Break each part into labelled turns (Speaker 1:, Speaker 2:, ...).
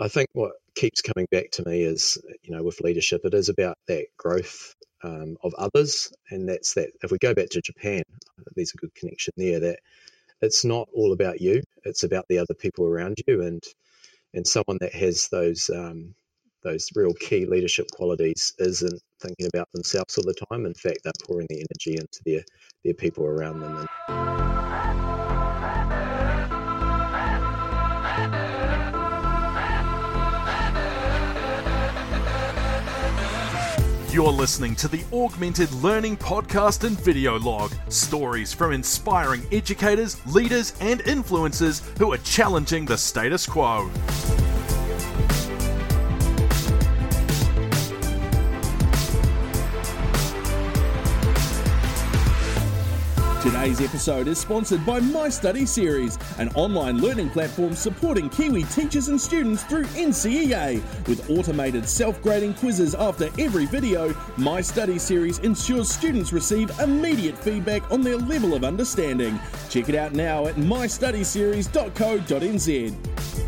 Speaker 1: I think what keeps coming back to me is, you know, with leadership, it is about that growth um, of others, and that's that. If we go back to Japan, there's a good connection there. That it's not all about you; it's about the other people around you, and and someone that has those um, those real key leadership qualities isn't thinking about themselves all the time. In fact, they're pouring the energy into their their people around them. And,
Speaker 2: You're listening to the Augmented Learning Podcast and Video Log stories from inspiring educators, leaders, and influencers who are challenging the status quo. Today's episode is sponsored by My Study Series, an online learning platform supporting Kiwi teachers and students through NCEA. With automated self grading quizzes after every video, My Study Series ensures students receive immediate feedback on their level of understanding. Check it out now at mystudyseries.co.nz.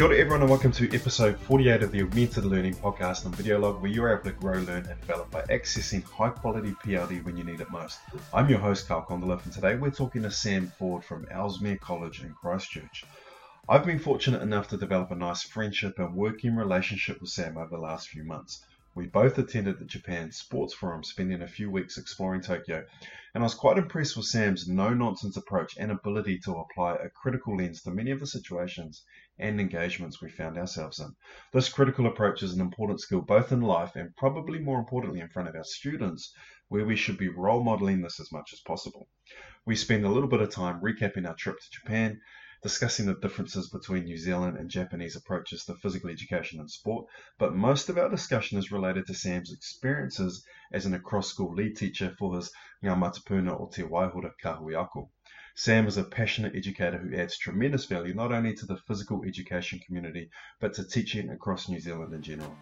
Speaker 3: Kia ora everyone and welcome to episode 48 of the Augmented Learning Podcast and Video Log where you're able to grow, learn and develop by accessing high quality PLD when you need it most. I'm your host Carl Condliffe and today we're talking to Sam Ford from Ellesmere College in Christchurch. I've been fortunate enough to develop a nice friendship and working relationship with Sam over the last few months. We both attended the Japan Sports Forum, spending a few weeks exploring Tokyo, and I was quite impressed with Sam's no nonsense approach and ability to apply a critical lens to many of the situations and engagements we found ourselves in. This critical approach is an important skill both in life and probably more importantly in front of our students, where we should be role modeling this as much as possible. We spend a little bit of time recapping our trip to Japan discussing the differences between New Zealand and Japanese approaches to physical education and sport, but most of our discussion is related to Sam's experiences as an across-school lead teacher for his Ngā Matapuna o Te Waihora Kahui Ako. Sam is a passionate educator who adds tremendous value not only to the physical education community, but to teaching across New Zealand in general.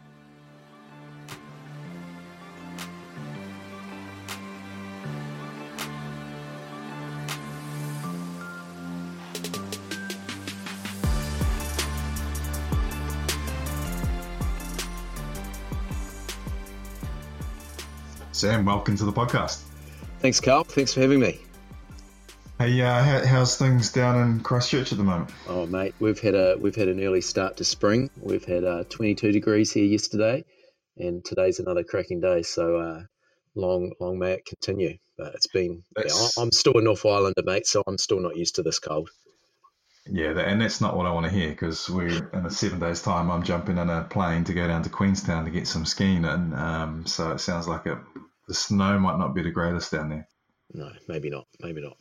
Speaker 3: Sam, welcome to the podcast.
Speaker 1: Thanks, Carl. Thanks for having me.
Speaker 3: Hey, uh, how, how's things down in Christchurch at the moment?
Speaker 1: Oh, mate, we've had a we've had an early start to spring. We've had uh, 22 degrees here yesterday, and today's another cracking day. So uh, long long may it continue. But it's been yeah, I'm still a North Islander, mate, so I'm still not used to this cold.
Speaker 3: Yeah, and that's not what I want to hear because we in a seven days time I'm jumping in a plane to go down to Queenstown to get some skiing in. Um, so it sounds like it the snow might not be the greatest down there.
Speaker 1: No, maybe not. Maybe not.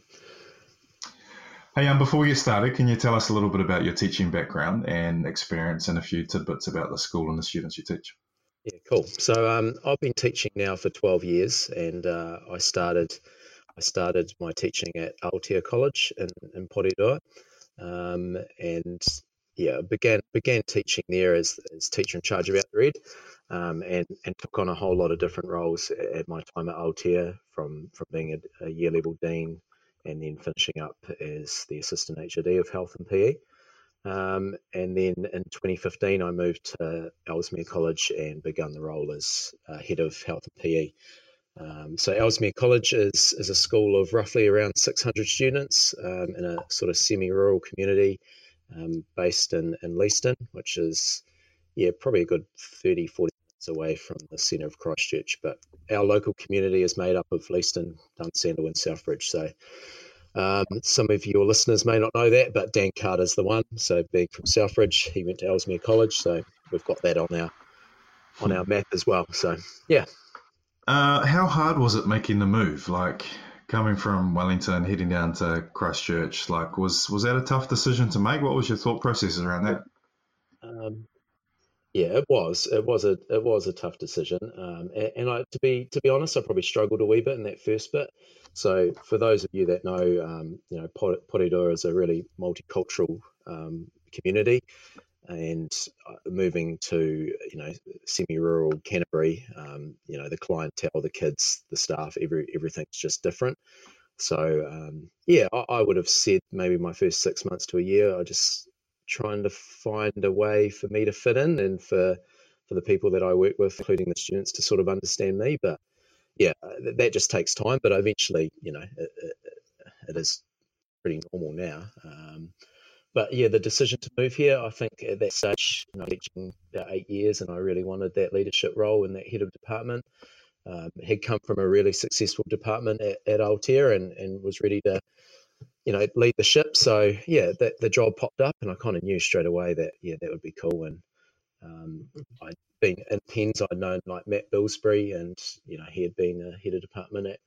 Speaker 3: Hey, um, before you started, can you tell us a little bit about your teaching background and experience and a few tidbits about the school and the students you teach?
Speaker 1: Yeah, cool. So um, I've been teaching now for 12 years, and uh, I started I started my teaching at Aotea College in, in Porirua, um, and yeah, began began teaching there as, as teacher in charge of Out Ed, um, and and took on a whole lot of different roles at my time at Aotea, from from being a, a, year level dean, and then finishing up as the assistant HOD of health and PE. Um, and then in 2015, I moved to Ellesmere College and begun the role as uh, head of health and PE. Um, so Ellesmere College is, is a school of roughly around 600 students um, in a sort of semi-rural community um, based in, in Leeston, which is yeah probably a good 30, 40 away from the centre of Christchurch. But our local community is made up of Leeston, Dunsandel, and Southbridge. So um, some of your listeners may not know that, but Dan Carter's the one. So being from Southbridge, he went to Ellesmere College, so we've got that on our on our map as well. So yeah.
Speaker 3: Uh, how hard was it making the move? Like coming from Wellington, heading down to Christchurch, like was was that a tough decision to make? What was your thought processes around that? Um,
Speaker 1: yeah, it was. It was a it was a tough decision, um, and, and, I, to be to be honest, I probably struggled a wee bit in that first bit. So, for those of you that know, um, you know, Porirua is a really multicultural um, community. and uh, moving to you know semi-rural Canterbury, um, you know the clientele, the kids, the staff, every everything's just different. So um, yeah, I, I, would have said maybe my first six months to a year, I just trying to find a way for me to fit in and for for the people that I work with, including the students, to sort of understand me. But yeah, that just takes time. But eventually, you know, it, it, it is pretty normal now. Um, but yeah, the decision to move here, I think at that stage, you know, teaching about eight years, and I really wanted that leadership role in that head of department. Um, had come from a really successful department at, at Aotea and, and was ready to, you know, lead the ship. So yeah, that the job popped up, and I kind of knew straight away that yeah, that would be cool. And um, I'd been in PENZ, I'd known like Matt Bilsbury, and you know he had been a head of department at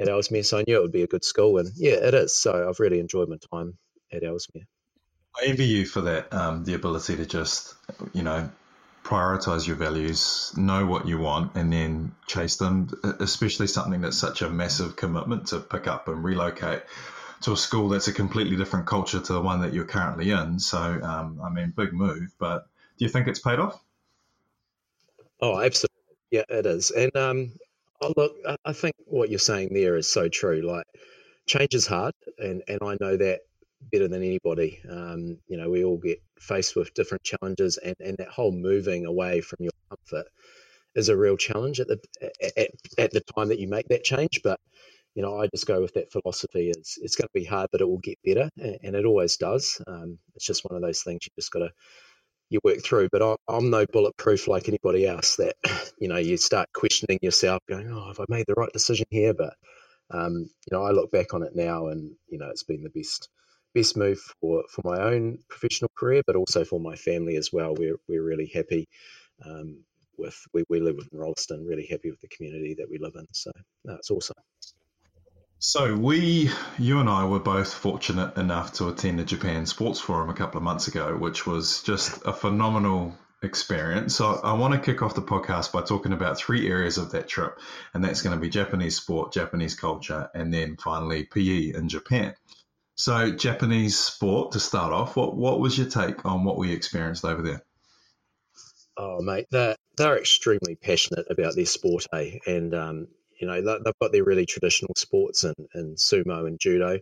Speaker 1: at Ellesmere, so I knew it would be a good school. And yeah, it is. So I've really enjoyed my time at Ellesmere.
Speaker 3: I envy you for that, um, the ability to just, you know, prioritize your values, know what you want, and then chase them. Especially something that's such a massive commitment to pick up and relocate to a school that's a completely different culture to the one that you're currently in. So, um, I mean, big move. But do you think it's paid off?
Speaker 1: Oh, absolutely. Yeah, it is. And um, oh, look, I think what you're saying there is so true. Like, change is hard, and and I know that better than anybody. Um, you know, we all get faced with different challenges, and, and that whole moving away from your comfort is a real challenge at the at, at the time that you make that change. But you know, I just go with that philosophy. It's it's going to be hard, but it will get better, and, and it always does. Um, it's just one of those things you just got to you work through. But I, I'm no bulletproof like anybody else. That you know, you start questioning yourself, going, "Oh, have I made the right decision here?" But um, you know, I look back on it now, and you know, it's been the best best move for, for my own professional career, but also for my family as well. We're, we're really happy um, with, we, we live in Rolleston, really happy with the community that we live in. So no, awesome.
Speaker 3: So we, you and I were both fortunate enough to attend the Japan Sports Forum a couple of months ago, which was just a phenomenal experience. So I want to kick off the podcast by talking about three areas of that trip, and that's going to be Japanese sport, Japanese culture, and then finally PE in Japan. So, Japanese sport to start off. What what was your take on what we experienced over there?
Speaker 1: Oh, mate, they're they're extremely passionate about their sport, eh? And um, you know they've got their really traditional sports and, and sumo and judo.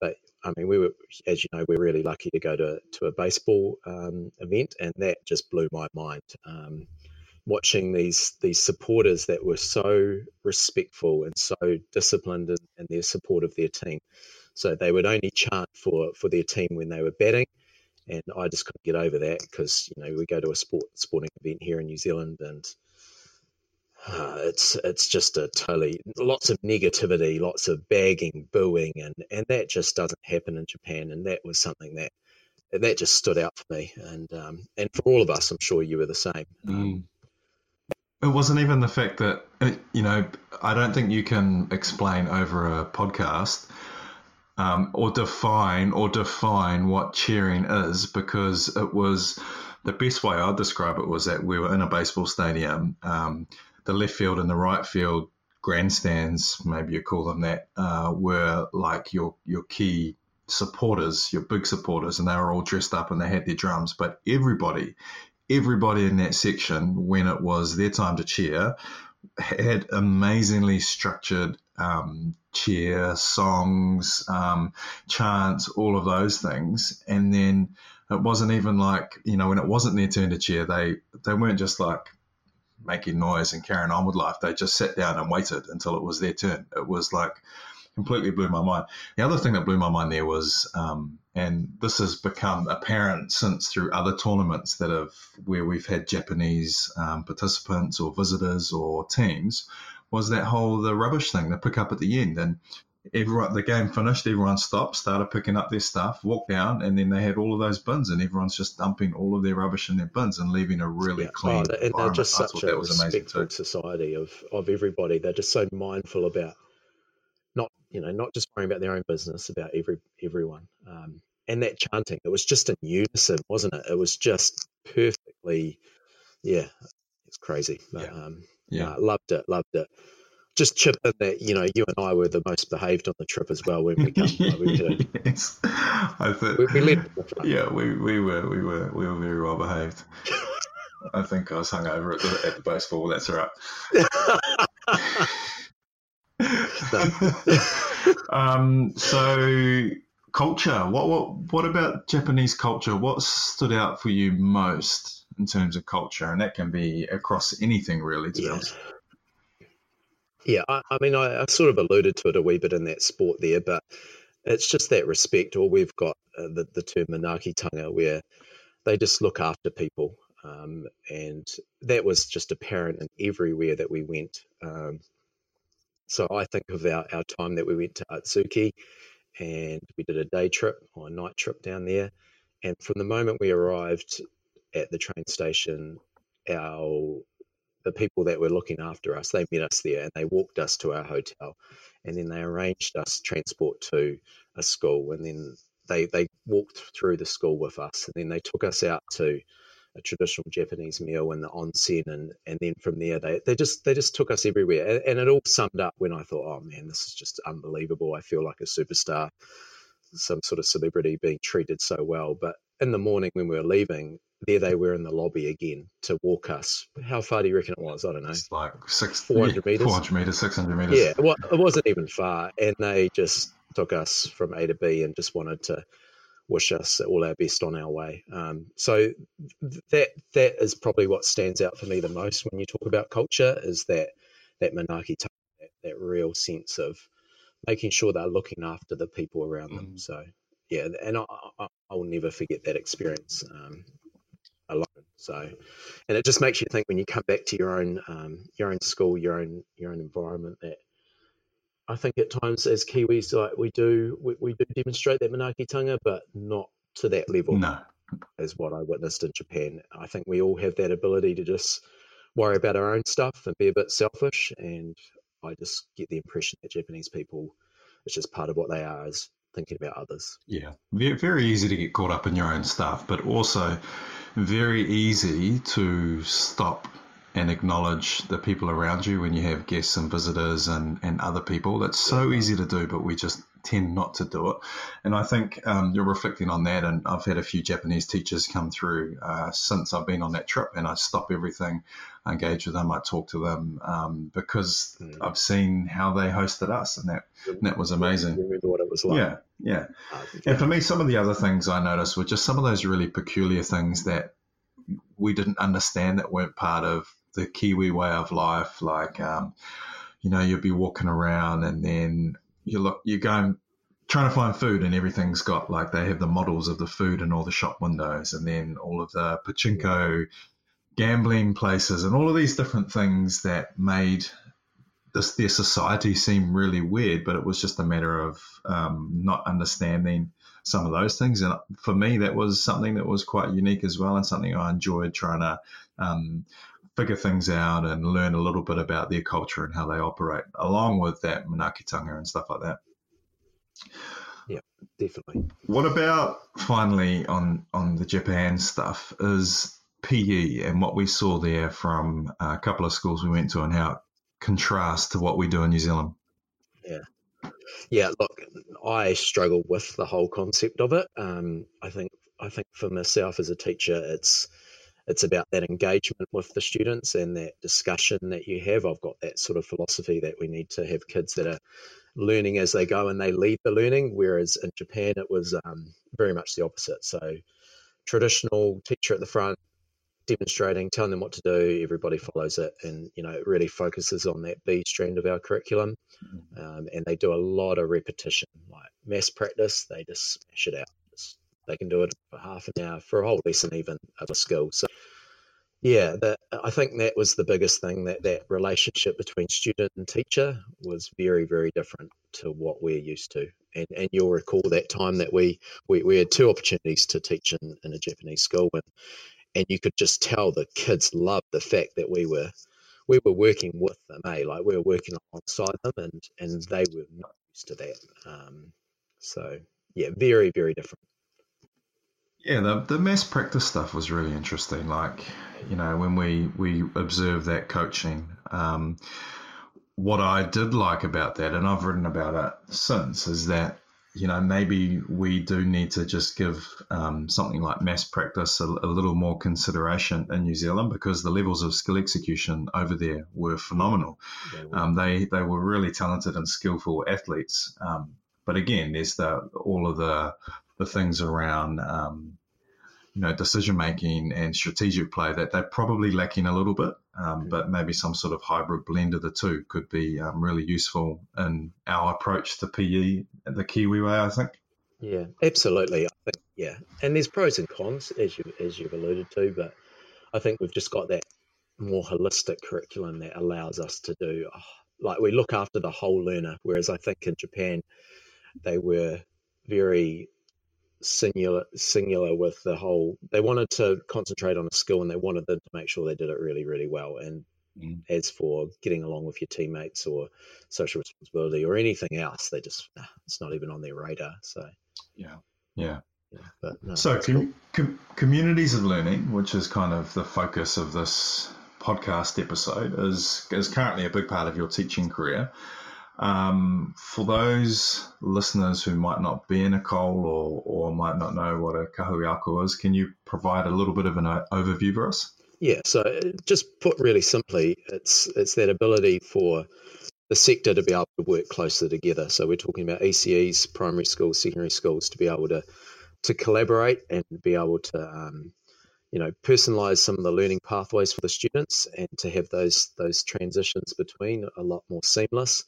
Speaker 1: But I mean, we were, as you know, we're really lucky to go to to a baseball um, event, and that just blew my mind. Um, watching these these supporters that were so respectful and so disciplined in, in their support of their team. So they would only chant for, for their team when they were batting. And I just couldn't get over that because, you know, we go to a sport sporting event here in New Zealand and uh, it's it's just a totally lots of negativity, lots of bagging, booing, and, and that just doesn't happen in Japan. And that was something that that just stood out for me, and um, and for all of us, I'm sure you were the same.
Speaker 3: Mm. It wasn't even the fact that you know I don't think you can explain over a podcast um, or define or define what cheering is because it was the best way I'd describe it was that we were in a baseball stadium. Um, the left field and the right field grandstands, maybe you call them that, uh, were like your your key supporters, your big supporters, and they were all dressed up and they had their drums. But everybody, everybody in that section, when it was their time to cheer, had amazingly structured um, cheer, songs, um, chants, all of those things. And then it wasn't even like, you know, when it wasn't their turn to cheer, they, they weren't just like making noise and carrying on with life. They just sat down and waited until it was their turn. It was like completely blew my mind. The other thing that blew my mind there was, um, and this has become apparent since through other tournaments that have where we've had Japanese um, participants or visitors or teams, was that whole the rubbish thing, the pick up at the end, and everyone the game finished, everyone stopped, started picking up their stuff, walked down, and then they had all of those bins, and everyone's just dumping all of their rubbish in their bins and leaving a really yeah, clean. Oh,
Speaker 1: and they're just such a respectful society of of everybody. They're just so mindful about not you know not just worrying about their own business, about every everyone. Um, and that chanting, it was just in unison, wasn't it? It was just perfectly, yeah, it's crazy. But, yeah. Um, yeah, loved it, loved it. Just chip in that you know you and I were the most behaved on the trip as well when we come. we
Speaker 3: yes, I think
Speaker 1: we, we led
Speaker 3: yeah, we, we were we were we were very well behaved. I think I was hungover at the, at the baseball. That's all right. um, so culture. What what what about Japanese culture? What stood out for you most in terms of culture? And that can be across anything, really. To
Speaker 1: yeah. be honest. Yeah, I, I mean, I, I, sort of alluded to it a wee bit in that sport there, but it's just that respect. Or we've got uh, the, the term manaakitanga, where they just look after people. Um, and that was just apparent in everywhere that we went. Um, so I think of our, our time that we went to Atsugi and we did a day trip or a night trip down there. And from the moment we arrived at the train station, our the people that were looking after us, they met us there and they walked us to our hotel, and then they arranged us transport to a school, and then they they walked through the school with us, and then they took us out to a traditional Japanese meal in the onsen, and and then from there they, they just they just took us everywhere, and, and it all summed up when I thought, oh man, this is just unbelievable. I feel like a superstar, some sort of celebrity being treated so well. But in the morning when we were leaving, there they were in the lobby again to walk us. How far do you reckon it was? I don't know.
Speaker 3: It's like six,
Speaker 1: 400 meters.
Speaker 3: 400 meters, 600 meters.
Speaker 1: Yeah, well, it wasn't even far. And they just took us from A to B and just wanted to wish us all our best on our way. Um, so that that is probably what stands out for me the most when you talk about culture is that that manaaki that, that real sense of making sure they're looking after the people around them. Mm. So yeah, and I, I, will never forget that experience. Um, alone. So, and it just makes you think when you come back to your own um, your own school, your own your own environment. That I think at times as Kiwis, like we do, we, we do demonstrate that manaakitanga, but not to that level.
Speaker 3: No,
Speaker 1: as what I witnessed in Japan. I think we all have that ability to just worry about our own stuff and be a bit selfish. And I just get the impression that Japanese people, it's just part of what they are, is thinking about others.
Speaker 3: Yeah, very easy to get caught up in your own stuff, but also very easy to stop and acknowledge the people around you when you have guests and visitors and, and other people. That's so easy to do, but we just tend not to do it. And I think um, you're reflecting on that. And I've had a few Japanese teachers come through uh, since I've been on that trip, and I stop everything, I engage with them, I talk to them um, because mm. I've seen how they hosted us, and that and that was amazing.
Speaker 1: remember what it was like.
Speaker 3: Yeah, yeah. Uh, and for me, some of the other things I noticed were just some of those really peculiar things that we didn't understand that weren't part of the Kiwi way of life. Like, um, you know, you'll be walking around and then you look, you're going trying to find food and everything's got like they have the models of the food in all the shop windows and then all of the pachinko gambling places and all of these different things that made this their society seem really weird but it was just a matter of um, not understanding some of those things and for me that was something that was quite unique as well and something i enjoyed trying to um, figure things out and learn a little bit about their culture and how they operate, along with that manaakitanga and stuff like that.
Speaker 1: Yeah, definitely.
Speaker 3: What about finally on on the Japan stuff is PE and what we saw there from a couple of schools we went to and how it contrasts to what we do in New Zealand.
Speaker 1: Yeah. Yeah, look, I struggle with the whole concept of it. Um, I think I think for myself as a teacher, it's it's about that engagement with the students and that discussion that you have. I've got that sort of philosophy that we need to have kids that are learning as they go and they lead the learning, whereas in Japan it was um, very much the opposite. So traditional teacher at the front demonstrating, telling them what to do, everybody follows it, and you know it really focuses on that B strand of our curriculum, mm-hmm. um, and they do a lot of repetition, like mass practice. They just smash it out. They can do it for half an hour, for a whole lesson, even of a skill. So, yeah, that, I think that was the biggest thing that that relationship between student and teacher was very, very different to what we're used to. And, and you'll recall that time that we, we, we had two opportunities to teach in, in a Japanese school, and, and you could just tell the kids loved the fact that we were we were working with them, eh? Like we were working alongside them, and and they were not used to that. Um, so yeah, very very different.
Speaker 3: Yeah, the, the mass practice stuff was really interesting. Like, you know, when we, we observed that coaching, um, what I did like about that, and I've written about it since, is that you know maybe we do need to just give um, something like mass practice a, a, little more consideration in New Zealand because the levels of skill execution over there were phenomenal. They were, um, they, they were really talented and skillful athletes. Um, but again, there's the all of the the things around um, you know decision making and strategic play that they're probably lacking a little bit. Um, but maybe some sort of hybrid blend of the two could be um, really useful in our approach to PE the Kiwi way, I think.
Speaker 1: Yeah, absolutely. I think yeah, and there's pros and cons as you as you've alluded to, but I think we've just got that more holistic curriculum that allows us to do oh, like we look after the whole learner, whereas I think in Japan they were very singular singular with the whole they wanted to concentrate on a skill and they wanted them to make sure they did it really really well and mm. as for getting along with your teammates or social responsibility or anything else they just it's not even on their radar so
Speaker 3: yeah yeah yeah, but no, so com- cool. com- communities of learning which is kind of the focus of this podcast episode is is currently a big part of your teaching career um, for those listeners who might not be in a COL or, or might not know what a kahui is, can you provide a little bit of an overview for us?
Speaker 1: Yeah, so uh, just put really simply, it's it's that ability for the sector to be able to work closer together. So we're talking about ECEs, primary schools, secondary schools, to be able to to collaborate and be able to um, you know personalize some of the learning pathways for the students and to have those those transitions between a lot more seamless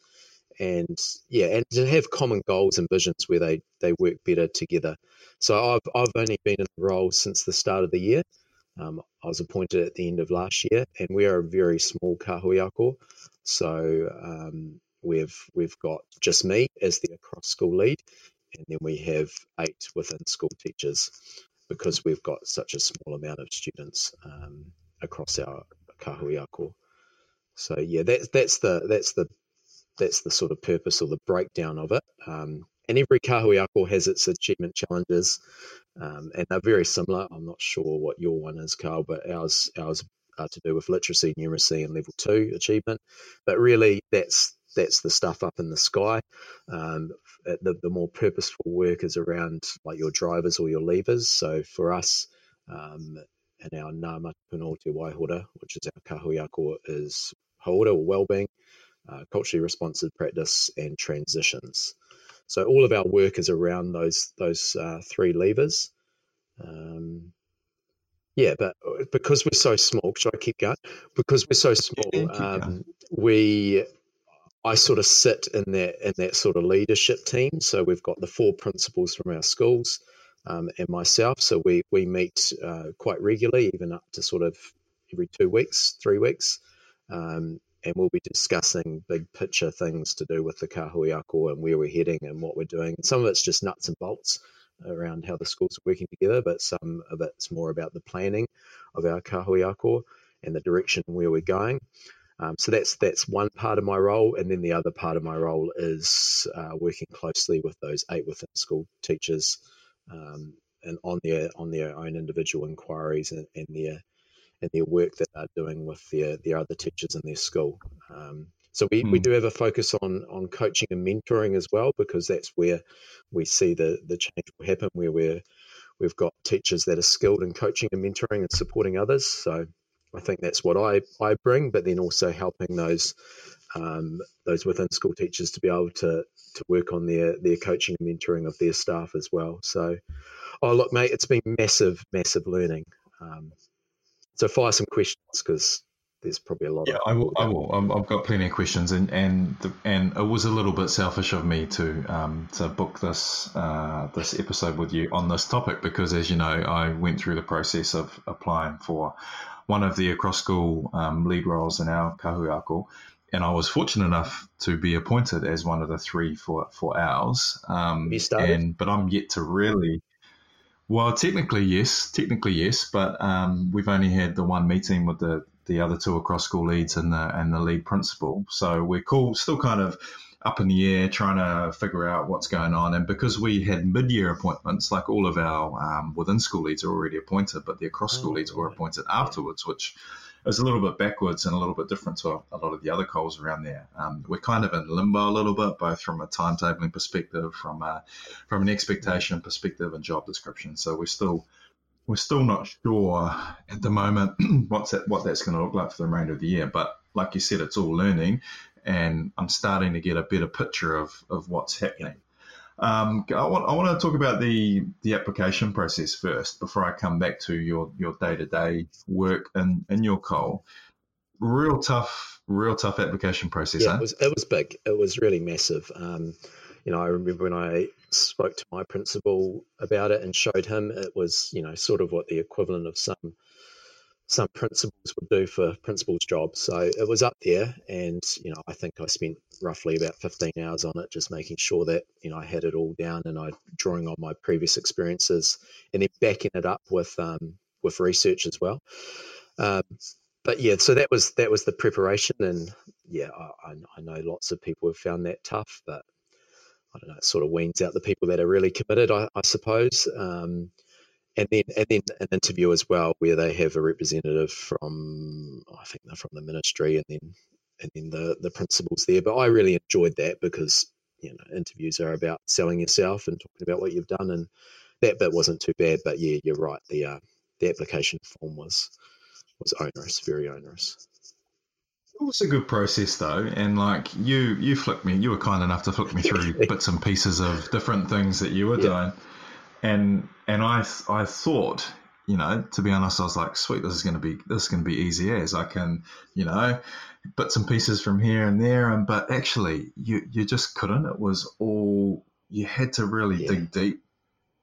Speaker 1: and yeah, and to have common goals and visions where they they work better together. So I've I've only been in the role since the start of the year. Um, I was appointed at the end of last year, and we are a very small kahuiako. So um, we've we've got just me as the across school lead, and then we have eight within school teachers because we've got such a small amount of students um, across our kahuiako. So yeah, that's that's the that's the that's the sort of purpose or the breakdown of it. Um, and every kahuiako has its achievement challenges, um, and they're very similar. I'm not sure what your one is, Carl, but ours ours are to do with literacy, numeracy, and level two achievement. But really, that's that's the stuff up in the sky. Um, the, the more purposeful work is around like your drivers or your levers. So for us, um, in our Nama Puno Te Waihora, which is our kahui ako, is hauora or well-being uh, culturally responsive practice, and transitions. So all of our work is around those those uh, three levers. Um, yeah, but uh, because we're so small, should I keep going? Because we're so small, um, we I sort of sit in that in that sort of leadership team. So we've got the four principals from our schools um, and myself. So we we meet uh, quite regularly, even up to sort of every two weeks, three weeks. Um, and we'll be discussing big picture things to do with the kahui ako and where we're heading and what we're doing. Some of it's just nuts and bolts around how the schools are working together, but some of it's more about the planning of our kahui ako and the direction where we're going. Um, so that's that's one part of my role, and then the other part of my role is uh, working closely with those eight within school teachers um, and on their on their own individual inquiries and, and their and their work that they're doing with their, their other teachers in their school. Um, so we, mm. we hmm. do have a focus on on coaching and mentoring as well because that's where we see the the change will happen where we're we've got teachers that are skilled in coaching and mentoring and supporting others. So I think that's what I, I bring, but then also helping those um, those within school teachers to be able to to work on their their coaching and mentoring of their staff as well. So, oh look, mate, it's been massive, massive learning. Um, so fire some questions because there's probably a lot.
Speaker 3: Yeah, I will. I will. i have got plenty of questions, and and the, and it was a little bit selfish of me to um, to book this uh, this episode with you on this topic because, as you know, I went through the process of applying for one of the across school um, lead roles in our kahui ako, and I was fortunate enough to be appointed as one of the three for for ours.
Speaker 1: Um,
Speaker 3: and, but I'm yet to really well, technically yes, technically yes, but um, we've only had the one meeting with the the other two across school leads and the and the lead principal. So we're cool, still kind of up in the air, trying to figure out what's going on. And because we had mid year appointments, like all of our um, within school leads are already appointed, but the across school oh, leads were appointed afterwards, which it was a little bit backwards and a little bit different to a, a lot of the other COLs around there. Um, we're kind of in limbo a little bit, both from a timetabling perspective, from a, from an expectation perspective, and job description. So we're still we're still not sure at the moment what's that, what that's going to look like for the remainder of the year. But like you said, it's all learning, and I'm starting to get a better picture of, of what's happening. Um, I, want, I want to talk about the, the application process first before I come back to your, your day-to-day work in, in your COL. Real tough, real tough application process.
Speaker 1: Yeah,
Speaker 3: huh?
Speaker 1: it was it was big. It was really massive. Um, you know, I remember when I spoke to my principal about it and showed him, it was you know sort of what the equivalent of some some principals would do for principal's jobs. So it was up there, and you know, I think I spent roughly about 15 hours on it, just making sure that you know I had it all down and I drawing on my previous experiences, and then backing it up with um, with research as well. Um, but yeah, so that was that was the preparation, and yeah, I, I know lots of people have found that tough, but I don't know, it sort of weans out the people that are really committed, I, I suppose. Um, and then and then an interview as well where they have a representative from I think they're from the ministry and then and then the the principals there. But I really enjoyed that because you know interviews are about selling yourself and talking about what you've done, and that bit wasn't too bad. But yeah, you're right. The uh, the application form was was onerous, very onerous.
Speaker 3: It was a good process though, and like you, you flicked me. You were kind enough to flick me through bits and pieces of different things that you were yeah. doing and and I I thought you know to be honest I was like sweet this is going to be this is going to be easy as I can you know bits and pieces from here and there. And but actually you you just couldn't. It was all you had to really yeah. dig deep.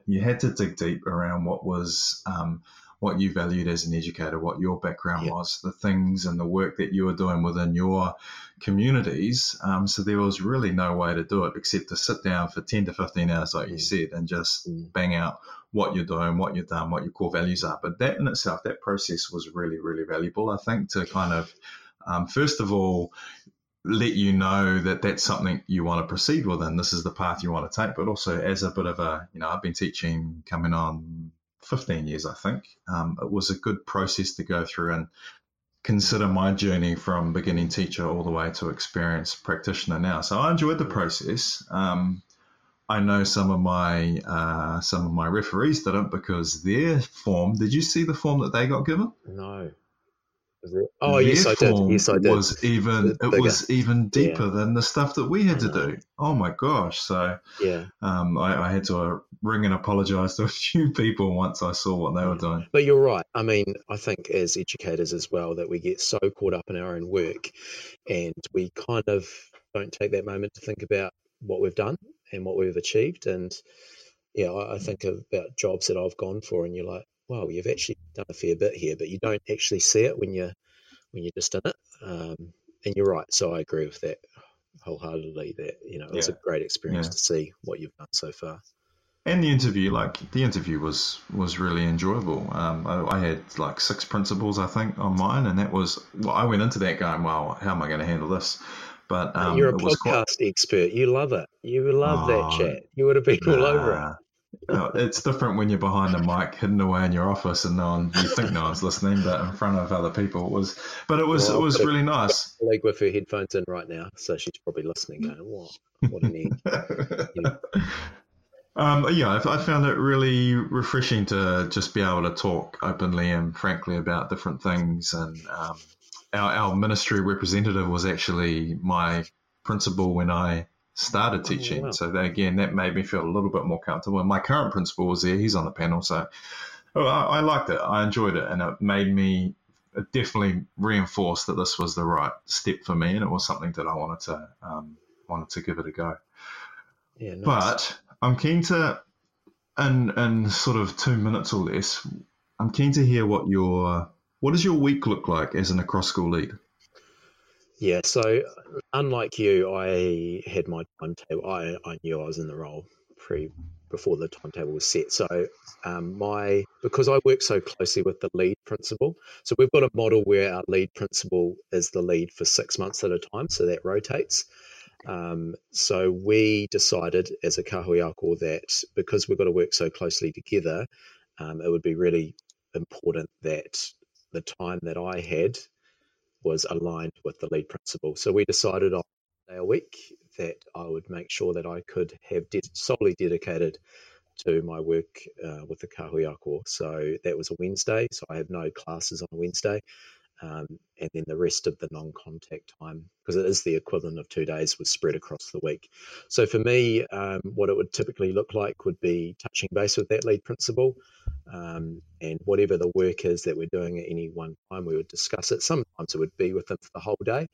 Speaker 3: You had to dig deep around what was um, what you valued as an educator, what your background yep. was, the things and the work that you were doing within your communities. Um, so there was really no way to do it except to sit down for 10 to 15 hours, like mm. you said, and just mm. bang out what you're doing, what you've done, what your core values are. But that in itself, that process was really, really valuable, I think, to kind of, um, first of all, let you know that that's something you want to proceed with and this is the path you want to take but also as a bit of a you know i've been teaching coming on 15 years, I think. Um, it was a good process to go through and consider my journey from beginning teacher all the way to experienced practitioner now. So I enjoyed the process. Um, I know some of my uh, some of my referees didn't because their form. Did you see the form that they got given?
Speaker 1: No. Oh Their yes, I did. Yes, I did.
Speaker 3: Was even it was even deeper yeah. than the stuff that we had to do. Oh my gosh! So
Speaker 1: yeah,
Speaker 3: um, I, I, had to uh, ring and apologise to a few people once I saw what they were doing.
Speaker 1: But you're right. I mean, I think as educators as well that we get so caught up in our own work, and we kind of don't take that moment to think about what we've done and what we've achieved. And yeah, I, I think about jobs that I've gone for, and you're like, well, you've actually done a fair bit here, but you don't actually see it when you're when you're just in it. Um, and you're right. So I agree with that wholeheartedly. That you know, it was yeah. a great experience yeah. to see what you've done so far.
Speaker 3: And the interview, like the interview was was really enjoyable. Um, I, I, had like six principals, I think, on mine, and that was well, I went into that going, "Well, how am I going to handle this?" But um,
Speaker 1: you're a podcast quite... expert. You love it. You love oh, that chat. You would have been nah, all over it
Speaker 3: oh, it's different when you're behind a mic, hidden away in your office, and no one you think no one's listening, but in front of other people it was. But it was well, it was really nice.
Speaker 1: Like with her headphones in right now, so she's probably listening, going, "What? What an egg."
Speaker 3: yeah. Um, yeah, I, I found it really refreshing to just be able to talk openly and frankly about different things. And um, our, our ministry representative was actually my principal when I started oh, teaching. Oh, wow. So that, again, that made me feel a little bit more comfortable. And my current principal was there; he's on the panel, so oh, I, I, liked it. I enjoyed it, and it made me it definitely reinforced that this was the right step for me, and it was something that I wanted to um, wanted to give it a go.
Speaker 1: Yeah, nice.
Speaker 3: But I'm keen to, in in sort of two minutes or less, I'm keen to hear what your what does your week look like as an across school lead.
Speaker 1: Yeah, so unlike you, I had my timetable. I, I knew I was in the role pre before the timetable was set. So um, my because I work so closely with the lead principal, so we've got a model where our lead principal is the lead for six months at a time, so that rotates. Um, so we decided as a kahui that because we've got to work so closely together, um, it would be really important that the time that I had was aligned with the lead principal. So we decided on a week that I would make sure that I could have de- solely dedicated to my work uh, with the kahui So that was a Wednesday. So I have no classes on a Wednesday. Um, and then the rest of the non-contact time, because it is the equivalent of two days, was spread across the week. So for me, um, what it would typically look like would be touching base with that lead principal, um, and whatever the work is that we're doing at any one time, we would discuss it. Sometimes it would be with them for the whole day,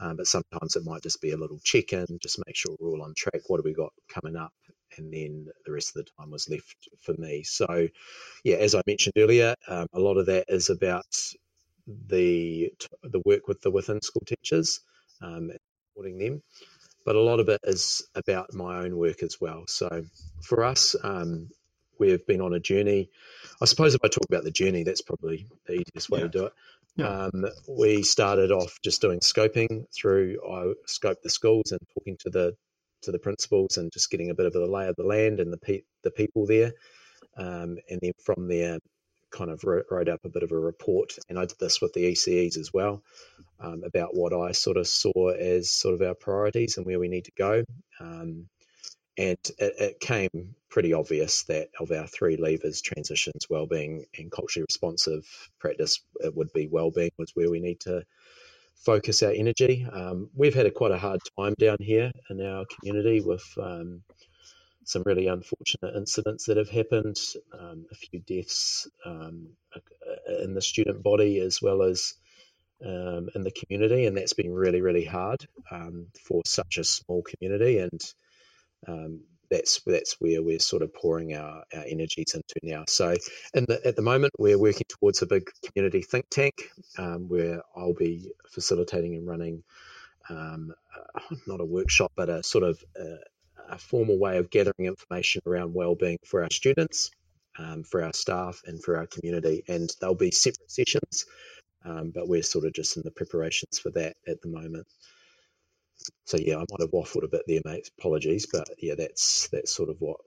Speaker 1: um, but sometimes it might just be a little check-in, just make sure we're all on track. What have we got coming up? and then the rest of the time was left for me. So, yeah, as I mentioned earlier, um, a lot of that is about the the work with the within school teachers um, and supporting them, but a lot of it is about my own work as well. So, for us, um, we've been on a journey. I suppose if I talk about the journey, that's probably the easiest way yeah. to do it. Yeah. Um, we started off just doing scoping through I scoped the schools and talking to the to the principals and just getting a bit of the lay of the land and the pe- the people there. Um, and then from there, kind of wrote, wrote, up a bit of a report. And I did this with the ECEs as well um, about what I sort of saw as sort of our priorities and where we need to go. Um, and it, it, came pretty obvious that of our three levers, transitions, well-being, and culturally responsive practice, it would be well-being was where we need to focus our energy. Um, we've had a quite a hard time down here in our community with um, some really unfortunate incidents that have happened, um, a few deaths um, in the student body as well as um, in the community, and that's been really, really hard um, for such a small community. And that's that's where we're sort of pouring our, our energies into now. So, the, at the moment, we're working towards a big community think tank um, where I'll be facilitating and running um, not a workshop, but a sort of uh, a, formal way of gathering information around well-being for our students, um, for our staff, and for our community. And they'll be separate sessions, um, but we're sort of just in the preparations for that at the moment so yeah, I might have waffled a bit there, mate. Apologies, but yeah, that's that's sort of what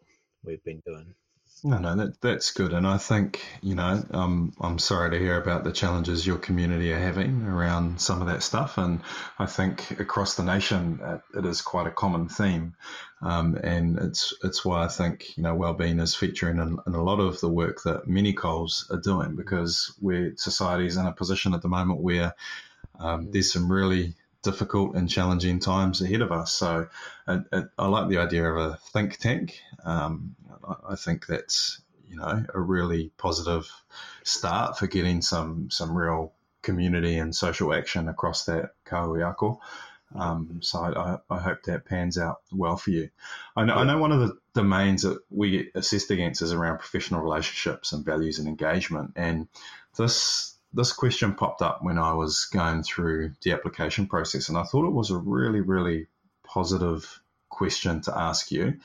Speaker 1: we've been doing.
Speaker 3: No, no, that, that's good. And I think, you know, um, I'm sorry to hear about the challenges your community are having around some of that stuff. And I think across the nation, it, it is quite a common theme. Um, and it's it's why I think, you know, well-being is featuring in, in, a lot of the work that many COLs are doing because we're society is in a position at the moment where um, there's some really difficult and challenging times ahead of us. So I, I like the idea of a think tank. Um, I think that's you know a really positive start for getting some some real community and social action across that kahui Um, so I, I, hope that pans out well for you. I know, I know one of the domains that we assessed against is around professional relationships and values and engagement. And this this question popped up when I was going through the application process, and I thought it was a really, really positive question to ask you.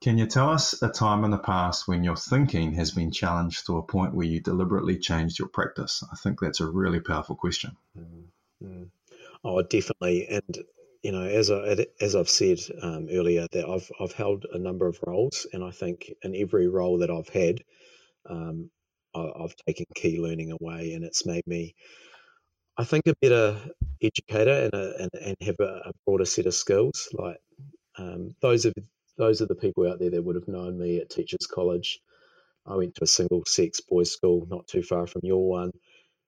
Speaker 3: Can you tell us a time in the past when your thinking has been challenged to a point where you deliberately changed your practice? I think that's a really powerful question.
Speaker 1: Mm-hmm. Oh, definitely. And you know, as I as I've said um, earlier, that I've I've held a number of roles, and I think in every role that I've had, um, I've taken key learning away, and it's made me, I think, a better educator and a, and, and have a, a, broader set of skills. Like um, those are those are the people out there that would have known me at Teachers College. I went to a single sex boys' school not too far from your one,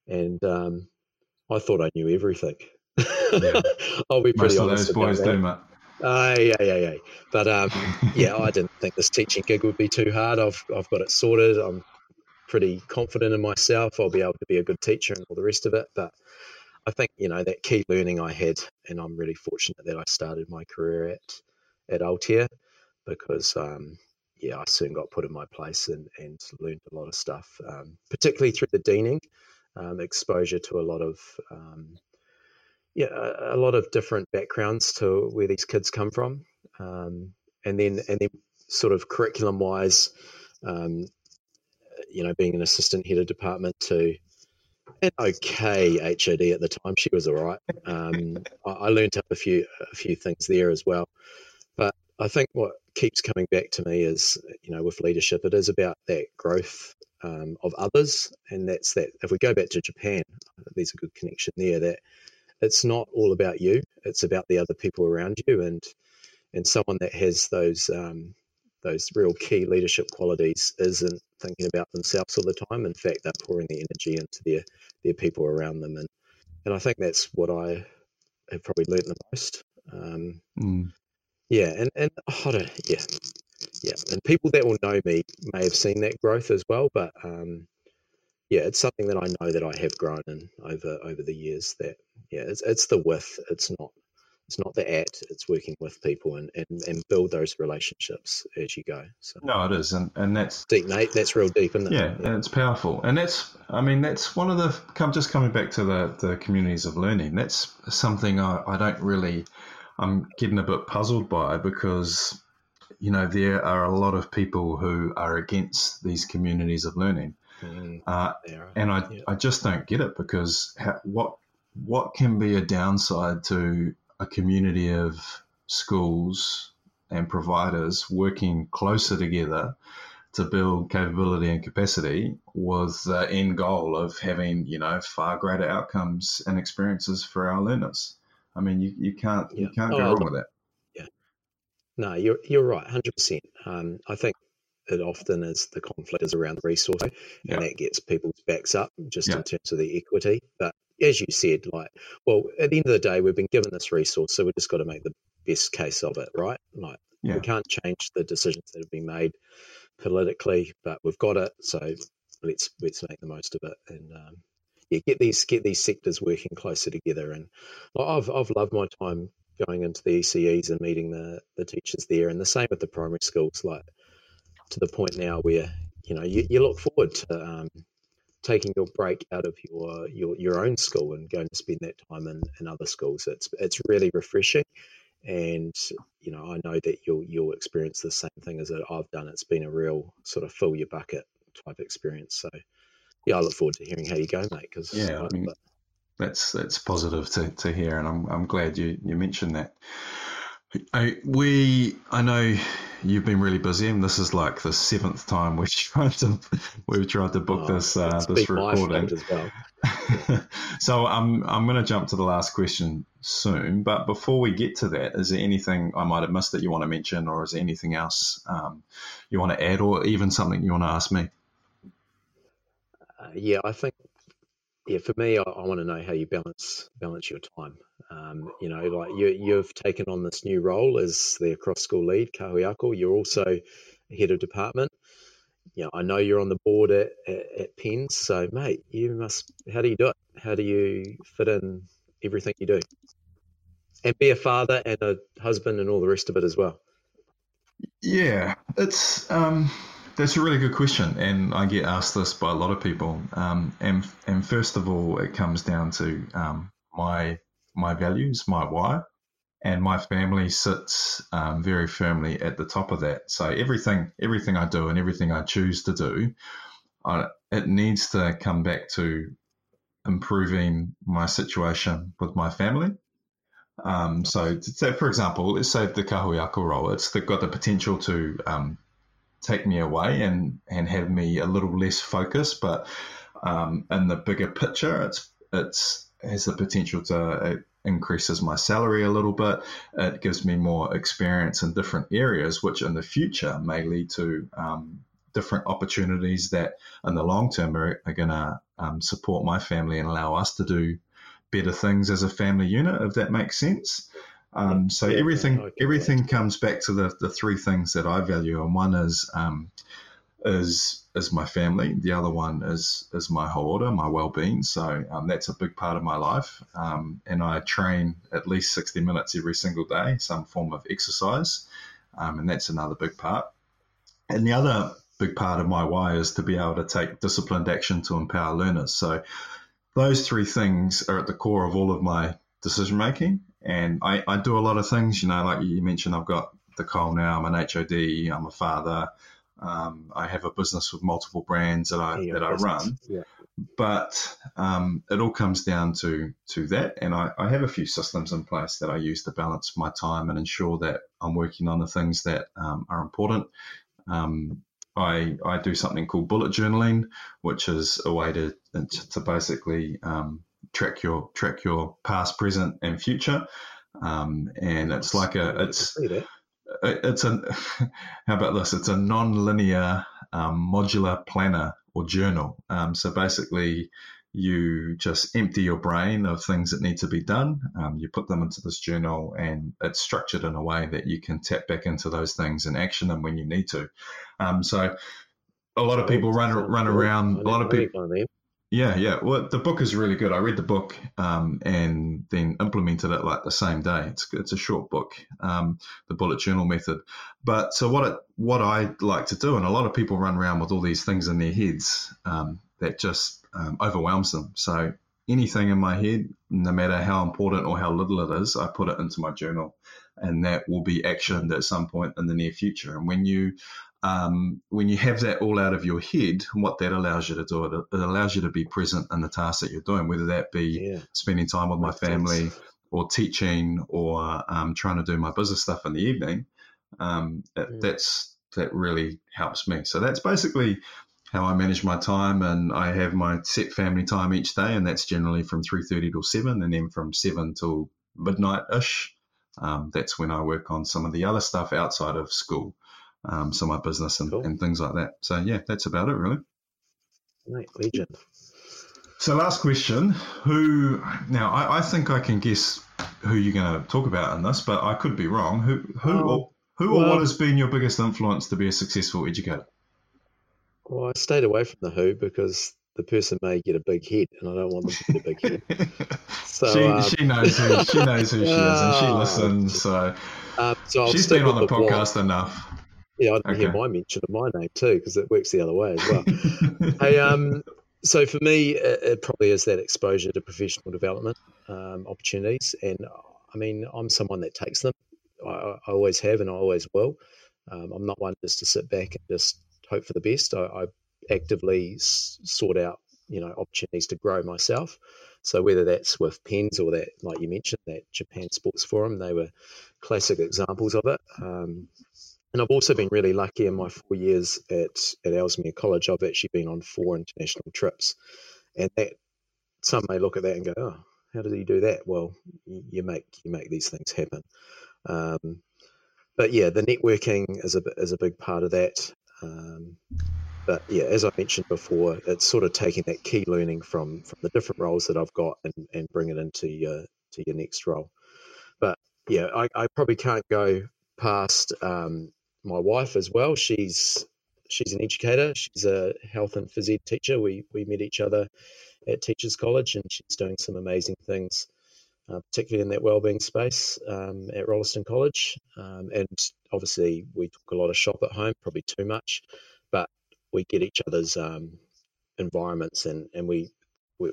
Speaker 1: and um, I thought I knew everything. Yeah. I'll be pretty Most honest. Of those boys that. do, mate. Uh, yeah, yeah, yeah. But um, yeah, I didn't think this teaching gig would be too hard. I've I've got it sorted. I'm pretty confident in myself. I'll be able to be a good teacher and all the rest of it. But I think you know that key learning I had, and I'm really fortunate that I started my career at at Aotea because um, yeah, I soon got put in my place and and learned a lot of stuff, um, particularly through the deaning, um, exposure to a lot of um, yeah a, a, lot of different backgrounds to where these kids come from, um, and then and then sort of curriculum wise. You know, being an assistant head of department to an okay HOD at the time. She was all right. Um, I, I learned up a few a few things there as well. But I think what keeps coming back to me is, you know, with leadership, it is about that growth um, of others, and that's that. If we go back to Japan, there's a good connection there. That it's not all about you; it's about the other people around you, and and someone that has those um, those real key leadership qualities isn't thinking about themselves all the time. In fact, they're pouring the energy into their their people around them, and and I think that's what I have probably learned the most. Um, mm. Yeah, and and oh, yeah, yeah, and people that will know me may have seen that growth as well, but um, yeah, it's something that I know that I have grown in over over the years. That yeah, it's it's the with, it's not it's not the at, it's working with people and, and, and build those relationships as you go.
Speaker 3: So No, it is, and, and that's
Speaker 1: deep, Nate. That's real deep, isn't
Speaker 3: it? Yeah, yeah, and it's powerful. And that's I mean, that's one of the come just coming back to the, the communities of learning, that's something I, I don't really I'm getting a bit puzzled by because you know, there are a lot of people who are against these communities of learning. Mm, uh, and I, yeah. I just don't get it because how, what what can be a downside to a community of schools and providers working closer together to build capability and capacity was the end goal of having you know far greater outcomes and experiences for our learners. I mean, you, you can't yeah. you can't go oh, wrong with that.
Speaker 1: Yeah, No, you're you're right, hundred percent. Um, I think it often is the conflict is around the resource, yeah. and that gets people's backs up just yeah. in terms of the equity. But as you said, like, well, at the end of the day, we've been given this resource, so we've just got to make the best case of it, right? Like, yeah. we can't change the decisions that have been made politically, but we've got it, so let's let's make the most of it and. Um, yeah, get these get these sectors working closer together, and I've I've loved my time going into the ECEs and meeting the, the teachers there. And the same with the primary schools, like to the point now where, you know, you, you look forward to um, taking your break out of your, your, your own school and going to spend that time in, in other schools. It's, it's really refreshing. And, you know, I know that you'll, you'll experience the same thing as I've done. It's been a real sort of fill your bucket type experience. So, yeah, I look forward to hearing how you go, mate. Because
Speaker 3: yeah, I, I mean, that's that's positive to, to hear, and I'm I'm glad you, you mentioned that. I, we I know you've been really busy, and this is like the seventh time we've tried to we've tried to book oh, this uh, this recording. Well. so I'm I'm going to jump to the last question soon, but before we get to that, is there anything I might have missed that you want to mention, or is there anything else um, you want to add, or even something you want to ask me?
Speaker 1: Uh, yeah, I think yeah, for me, I, I want to know how you balance balance your time. Um, you know, like you you've taken on this new role as the cross school lead, Kāhui Ako. You're also head of department. Know, I know you're on the board at, at, at so mate, you must. How do you do it? How do you fit in everything you do, and be a father and a husband and all the rest of it as well?
Speaker 3: Yeah, it's um, that's a really good question, and I get asked this by a lot of people. Um, and and first of all, it comes down to um, my my values, my why, and my family sits um, very firmly at the top of that. So everything everything I do and everything I choose to do, I, it needs to come back to improving my situation with my family. Um, so, so, for example, let's say the Kāhui Ako role, it's got the potential to um, take me away and and have me a little less focused. But um, in the bigger picture, it's it's has the potential to it increases my salary a little bit. It gives me more experience in different areas, which in the future may lead to um, different opportunities that in the long term are, are going to um, support my family and allow us to do better things as a family unit, if that makes sense. Um, so yeah, everything everything comes back to the, the three things that I value, and one is um, is is my family. The other one is is my hauora, my well being. So um, that's a big part of my life, um, and I train at least sixty minutes every single day, some form of exercise, um, and that's another big part. And the other big part of my why is to be able to take disciplined action to empower learners. So those three things are at the core of all of my decision making and I, I do a lot of things, you know, like you mentioned, I've got the COL now, I'm an HOD, I'm a father. Um, I have a business with multiple brands that I yeah, that I run, yeah. but um, it all comes down to to that. And I, I, have a few systems in place that I use to balance my time and ensure that I'm working on the things that um, are important. Um, I, I do something called bullet journaling, which is a way to to basically um, track your track your past, present, and future. Um, and it's like a it's it's a how about this? It's a non-linear um, modular planner or journal. Um, so basically, you just empty your brain of things that need to be done. Um, you put them into this journal, and it's structured in a way that you can tap back into those things and action them when you need to. Um, so a lot of people run run around. A lot of people. Yeah, yeah. Well, the book is really good. I read the book um, and then implemented it like the same day. It's it's a short book, um, the bullet journal method. But so what it, what I like to do, and a lot of people run around with all these things in their heads um, that just um, overwhelms them. So anything in my head, no matter how important or how little it is, I put it into my journal, and that will be actioned at some point in the near future. And when you um, when you have that all out of your head, what that allows you to do, it, it allows you to be present in the tasks that you're doing, whether that be yeah. spending time with my family or teaching or um, trying to do my business stuff in the evening. Um, mm. That's that really helps me. So that's basically how I manage my time, and I have my set family time each day, and that's generally from three thirty till seven, and then from seven till midnight ish. Um, that's when I work on some of the other stuff outside of school um, so my business and, cool. and things like that. So yeah, that's about it really.
Speaker 1: Right, legend.
Speaker 3: So last question: Who now? I, I think I can guess who you're going to talk about in this, but I could be wrong. Who who oh, or, who well, or what has been your biggest influence to be a successful educator?
Speaker 1: Well, I stayed away from the who because the person may get a big head, and I don't want them to get a big head.
Speaker 3: So she, um, she knows who she knows who she is, and she listens. So, um, so she's been on the podcast enough.
Speaker 1: Yeah, I didn't okay. hear my mention of my name too because it works the other way as well. hey, um, so for me, it, it, probably is that exposure to professional development um, opportunities, and I mean, I'm someone that takes them. I, I always have, and I always will. Um, I'm not one just to sit back and just hope for the best. I, I actively s- sort out, you know, opportunities to grow myself. So whether that's with PENZ or that, like you mentioned, that Japan Sports Forum, they were classic examples of it. Um, and I've also been really lucky in my four years at, at Ellesmere College. I've actually been on four international trips. And that some may look at that and go, oh, how did you do that? Well, you make you make these things happen. Um, but yeah, the networking is a is a big part of that. Um, but yeah, as I mentioned before, it's sort of taking that key learning from from the different roles that I've got and, and bring it into your to your next role. But yeah, I, I probably can't go past um, my wife as well. She's she's an educator. She's a health and phys ed teacher. We we met each other at Teachers College, and she's doing some amazing things, uh, particularly in that wellbeing space um, at Rolleston College. Um, and obviously, we talk a lot of shop at home, probably too much, but we get each other's um, environments, and and we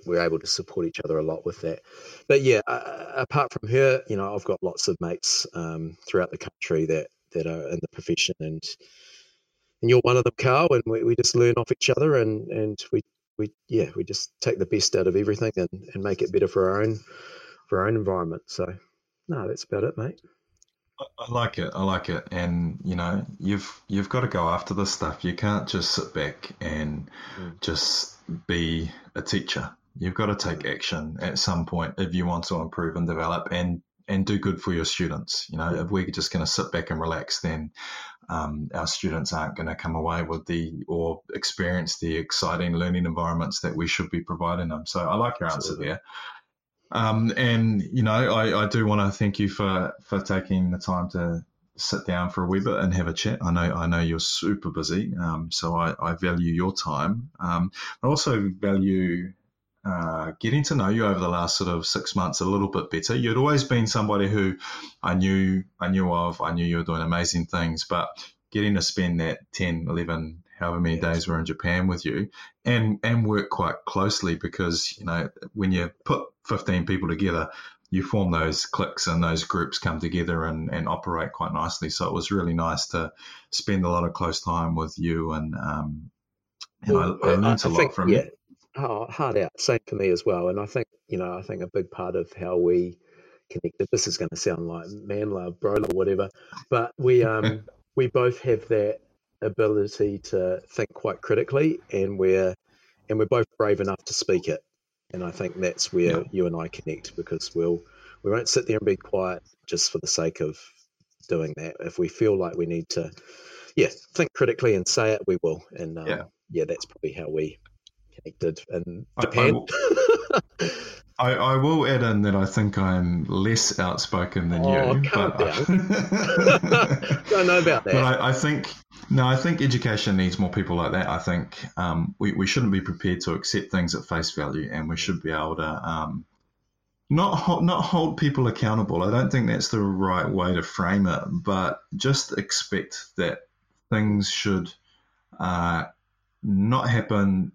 Speaker 1: we're able to support each other a lot with that. But yeah, uh, apart from her, you know, I've got lots of mates um, throughout the country that that are in the profession and and you're one of them carl and we, we just learn off each other and and we we yeah we just take the best out of everything and, and make it better for our own for our own environment so no that's about it mate
Speaker 3: I like it. I like it, and you know, you've you've got to go after this stuff. You can't just sit back and mm. just be a teacher. You've got to take action at some point if you want to improve and develop. And and do good for your students. You know, if we're just going to sit back and relax, then um, our students aren't going to come away with the or experience the exciting learning environments that we should be providing them. So I like your Absolutely. answer there. Um, and you know, I, I do want to thank you for for taking the time to sit down for a wee bit and have a chat. I know I know you're super busy, um, so I, I, value your time. Um, I also value uh, getting to know you over the last sort of six months a little bit better. You'd always been somebody who I knew I knew of. I knew you were doing amazing things, but getting to spend that 10, 11, however many days we're in Japan with you and and work quite closely because you know when you put 15 people together you form those cliques and those groups come together and, and operate quite nicely so it was really nice to spend a lot of close time with you and um, and well, I, I, learned I, a lot think, from yeah, you
Speaker 1: oh, hard out. Same for me as well. And I think, you know, I think a big part of how we connected, this is going to sound like man love, bro love, whatever, but we, um, we both have that, ability to think quite critically, and we're and we're both brave enough to speak it. And I think that's where
Speaker 3: Yeah.
Speaker 1: you and I connect because we'll we won't sit there and be quiet just for the sake of doing that. If we feel like we need to, yeah, think critically and say it, we will. And um,
Speaker 3: Yeah.
Speaker 1: yeah, that's probably how we connected in
Speaker 3: I- I
Speaker 1: Japan.
Speaker 3: will- I, I will add in that I think I'm less outspoken than
Speaker 1: Oh,
Speaker 3: you.
Speaker 1: Carl
Speaker 3: but
Speaker 1: Don't know about that.
Speaker 3: But I, I think no, I think education needs more people like that. I think um, we, we shouldn't be prepared to accept things at face value, and we should be able to um, not hold, not hold people accountable. I don't think that's the right way to frame it, but just expect that things should uh, not happen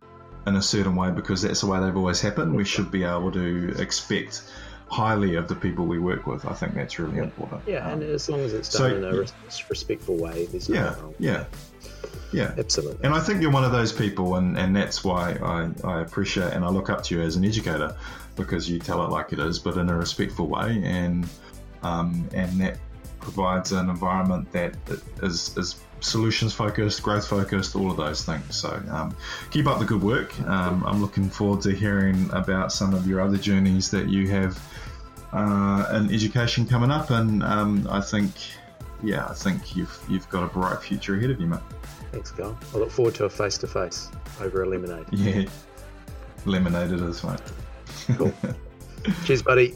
Speaker 3: in a certain way because that's the way they've always happened. We should be able to expect highly of the people we work with. I think that's really important.
Speaker 1: yeah, and
Speaker 3: Um,
Speaker 1: as long as it's
Speaker 3: so-
Speaker 1: done in a res- respectful way, there's no
Speaker 3: yeah,
Speaker 1: wrong.
Speaker 3: yeah, yeah.
Speaker 1: Absolutely.
Speaker 3: And I think you're one of those people, and, and that's why I, I appreciate and I look up to you as an educator because you tell it like it is, but in a respectful way, and um, and that provides an environment that is, is solutions focused, growth focused, all of those things. So um, keep up the good work. Um, I'm looking forward to hearing about some of your other journeys that you have uh, in education coming up, and um, I think. Yeah, I think you've you've got a bright future ahead of you, mate.
Speaker 1: Thanks, Carl. I look forward to a face to face over a lemonade.
Speaker 3: Yeah, lemonade it is, mate.
Speaker 1: Cool. Cheers, buddy.